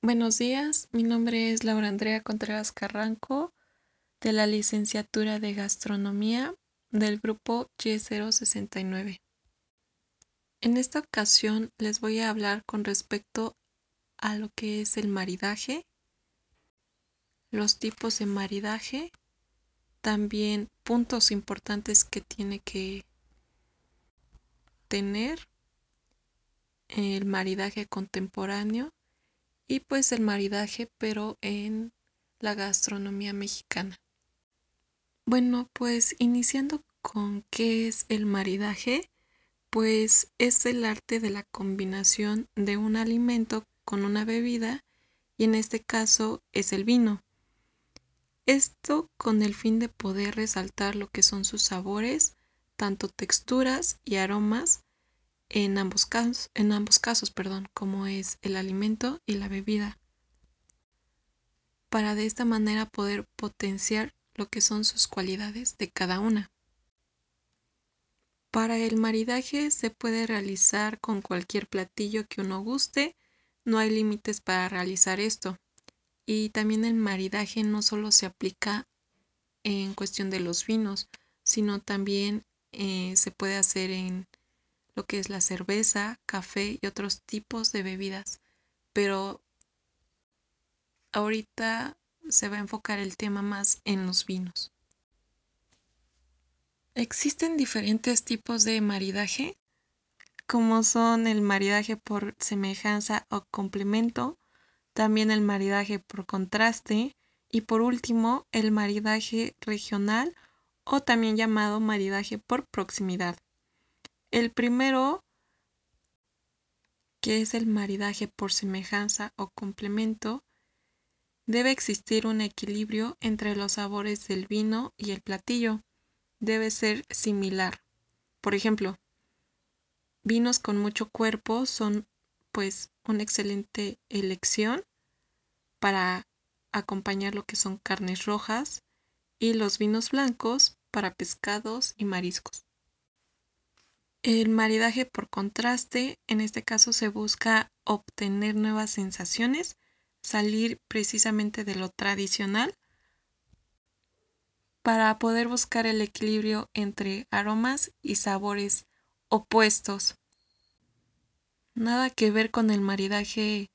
Buenos días, mi nombre es Laura Andrea Contreras Carranco de la licenciatura de Gastronomía del grupo Y069. En esta ocasión les voy a hablar con respecto a lo que es el maridaje, los tipos de maridaje, también puntos importantes que tiene que tener el maridaje contemporáneo y pues el maridaje pero en la gastronomía mexicana. Bueno, pues iniciando con qué es el maridaje, pues es el arte de la combinación de un alimento con una bebida y en este caso es el vino. Esto con el fin de poder resaltar lo que son sus sabores, tanto texturas y aromas, en ambos casos, en ambos casos, perdón, como es el alimento y la bebida, para de esta manera poder potenciar lo que son sus cualidades de cada una. Para el maridaje se puede realizar con cualquier platillo que uno guste, no hay límites para realizar esto. Y también el maridaje no solo se aplica en cuestión de los vinos, sino también eh, se puede hacer en lo que es la cerveza, café y otros tipos de bebidas. Pero ahorita se va a enfocar el tema más en los vinos. Existen diferentes tipos de maridaje, como son el maridaje por semejanza o complemento, también el maridaje por contraste y por último el maridaje regional o también llamado maridaje por proximidad. El primero, que es el maridaje por semejanza o complemento, debe existir un equilibrio entre los sabores del vino y el platillo. Debe ser similar. Por ejemplo, vinos con mucho cuerpo son pues una excelente elección para acompañar lo que son carnes rojas y los vinos blancos para pescados y mariscos. El maridaje por contraste, en este caso se busca obtener nuevas sensaciones, salir precisamente de lo tradicional para poder buscar el equilibrio entre aromas y sabores opuestos. Nada que ver con el maridaje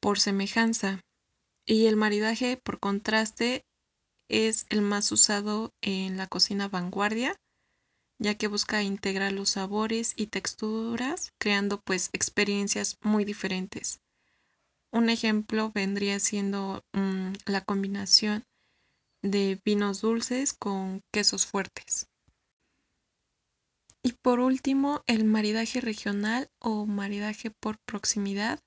por semejanza y el maridaje por contraste es el más usado en la cocina vanguardia ya que busca integrar los sabores y texturas, creando pues experiencias muy diferentes. Un ejemplo vendría siendo mm, la combinación de vinos dulces con quesos fuertes. Y por último, el maridaje regional o maridaje por proximidad,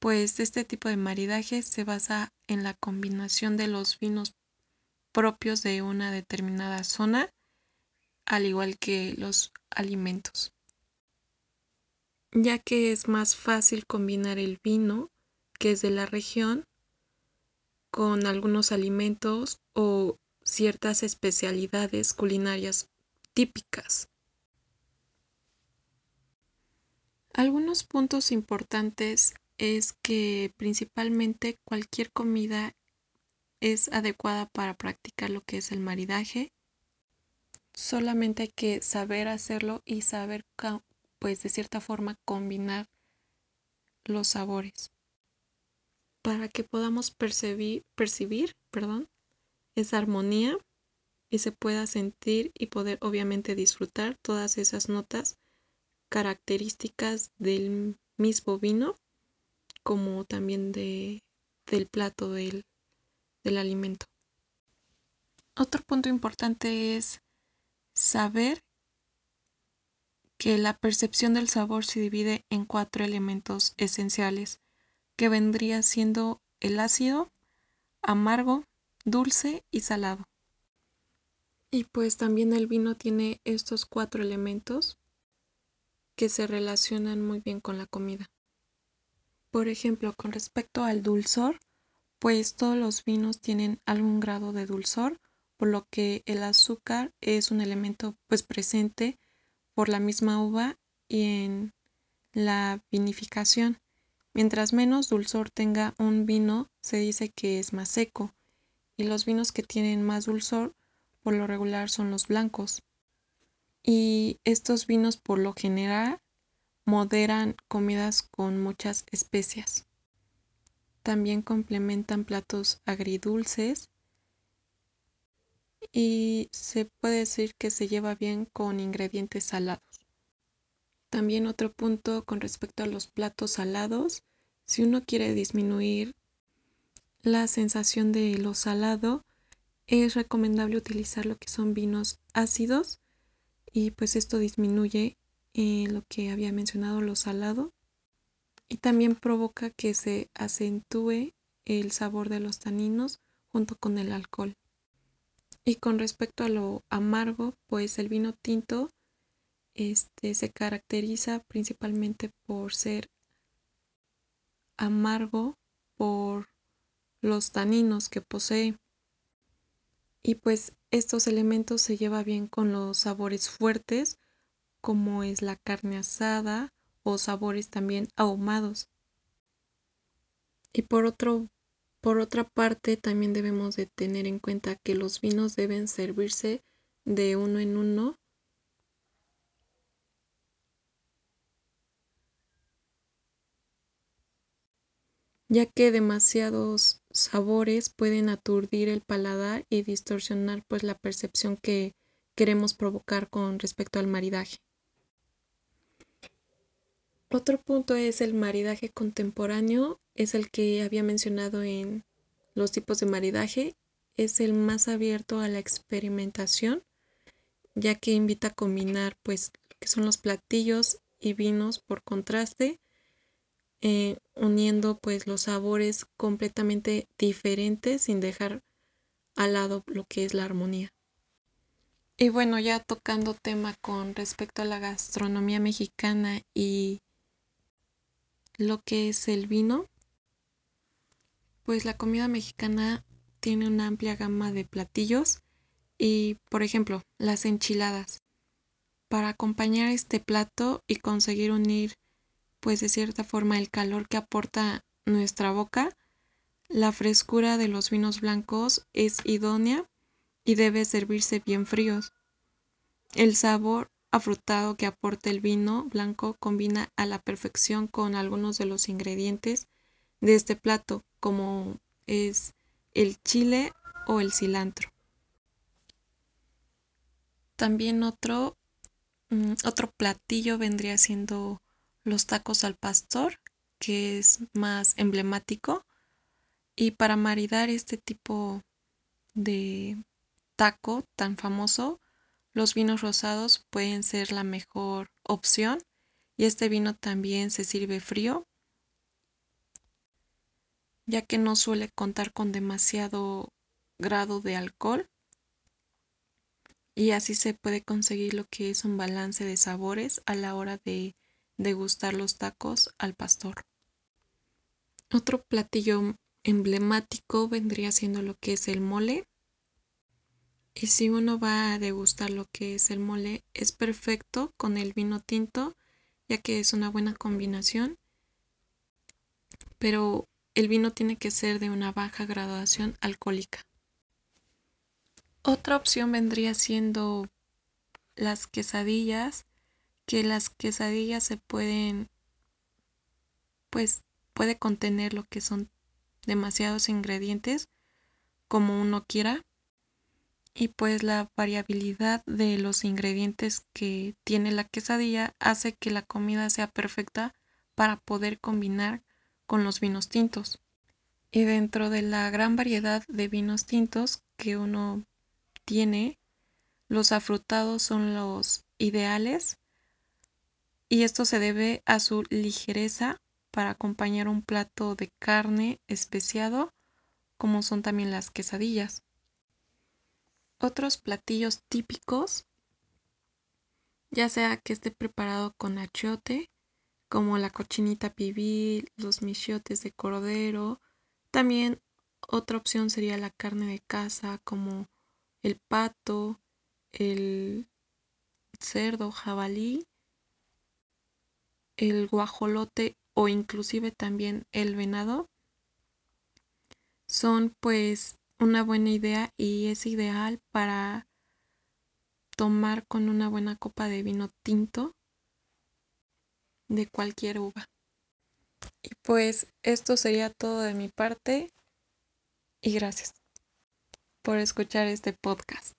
pues este tipo de maridaje se basa en la combinación de los vinos propios de una determinada zona al igual que los alimentos, ya que es más fácil combinar el vino, que es de la región, con algunos alimentos o ciertas especialidades culinarias típicas. Algunos puntos importantes es que principalmente cualquier comida es adecuada para practicar lo que es el maridaje Solamente hay que saber hacerlo y saber, pues de cierta forma, combinar los sabores para que podamos percibir, perdón, esa armonía y se pueda sentir y poder obviamente disfrutar todas esas notas características del mismo vino como también de, del plato del, del alimento. Otro punto importante es saber que la percepción del sabor se divide en cuatro elementos esenciales, que vendría siendo el ácido, amargo, dulce y salado. Y pues también el vino tiene estos cuatro elementos que se relacionan muy bien con la comida. Por ejemplo, con respecto al dulzor, pues todos los vinos tienen algún grado de dulzor por lo que el azúcar es un elemento pues presente por la misma uva y en la vinificación Mientras menos dulzor tenga un vino, se dice que es más seco, y los vinos que tienen más dulzor por lo regular son los blancos. Y estos vinos por lo general moderan comidas con muchas especias. También complementan platos agridulces y se puede decir que se lleva bien con ingredientes salados. También otro punto con respecto a los platos salados, si uno quiere disminuir la sensación de lo salado, es recomendable utilizar lo que son vinos ácidos y pues esto disminuye eh, lo que había mencionado lo salado y también provoca que se acentúe el sabor de los taninos junto con el alcohol. Y con respecto a lo amargo, pues el vino tinto este, se caracteriza principalmente por ser amargo por los taninos que posee. Y pues estos elementos se lleva bien con los sabores fuertes, como es la carne asada o sabores también ahumados. Y por otro por otra parte, también debemos de tener en cuenta que los vinos deben servirse de uno en uno ya que demasiados sabores pueden aturdir el paladar y distorsionar pues la percepción que queremos provocar con respecto al maridaje. Otro punto es el maridaje contemporáneo, es el que había mencionado en los tipos de maridaje, es el más abierto a la experimentación, ya que invita a combinar pues que son los platillos y vinos por contraste, eh, uniendo pues los sabores completamente diferentes sin dejar al lado lo que es la armonía. Y bueno, ya tocando tema con respecto a la gastronomía mexicana y lo que es el vino, pues la comida mexicana tiene una amplia gama de platillos y, por ejemplo, las enchiladas. Para acompañar este plato y conseguir unir, pues de cierta forma, el calor que aporta nuestra boca, la frescura de los vinos blancos es idónea y debe servirse bien fríos. El sabor afrutado que aporta el vino blanco combina a la perfección con algunos de los ingredientes de este plato, como es el chile o el cilantro. También otro, mm, otro platillo vendría siendo los tacos al pastor, que es más emblemático. Y para maridar este tipo de taco tan famoso, los vinos rosados pueden ser la mejor opción y este vino también se sirve frío ya que no suele contar con demasiado grado de alcohol y así se puede conseguir lo que es un balance de sabores a la hora de degustar los tacos al pastor. Otro platillo emblemático vendría siendo lo que es el mole, y si uno va a degustar lo que es el mole, es perfecto con el vino tinto, ya que es una buena combinación. Pero el vino tiene que ser de una baja graduación alcohólica. Otra opción vendría siendo las quesadillas, que las quesadillas se pueden, pues puede contener lo que son demasiados ingredientes como uno quiera y pues la variabilidad de los ingredientes que tiene la quesadilla hace que la comida sea perfecta para poder combinar con los vinos tintos. Y dentro de la gran variedad de vinos tintos que uno tiene, los afrutados son los ideales y esto se debe a su ligereza para acompañar un plato de carne especiado como son también las quesadillas. Otros platillos típicos, ya sea que esté preparado con achiote, como la cochinita pibil, los michiotes de cordero. También otra opción sería la carne de caza, como el pato, el cerdo, jabalí, el guajolote o inclusive también el venado son pues una buena idea y es ideal para tomar con una buena copa de vino tinto de cualquier uva. Y pues esto sería todo de mi parte y gracias por escuchar este podcast.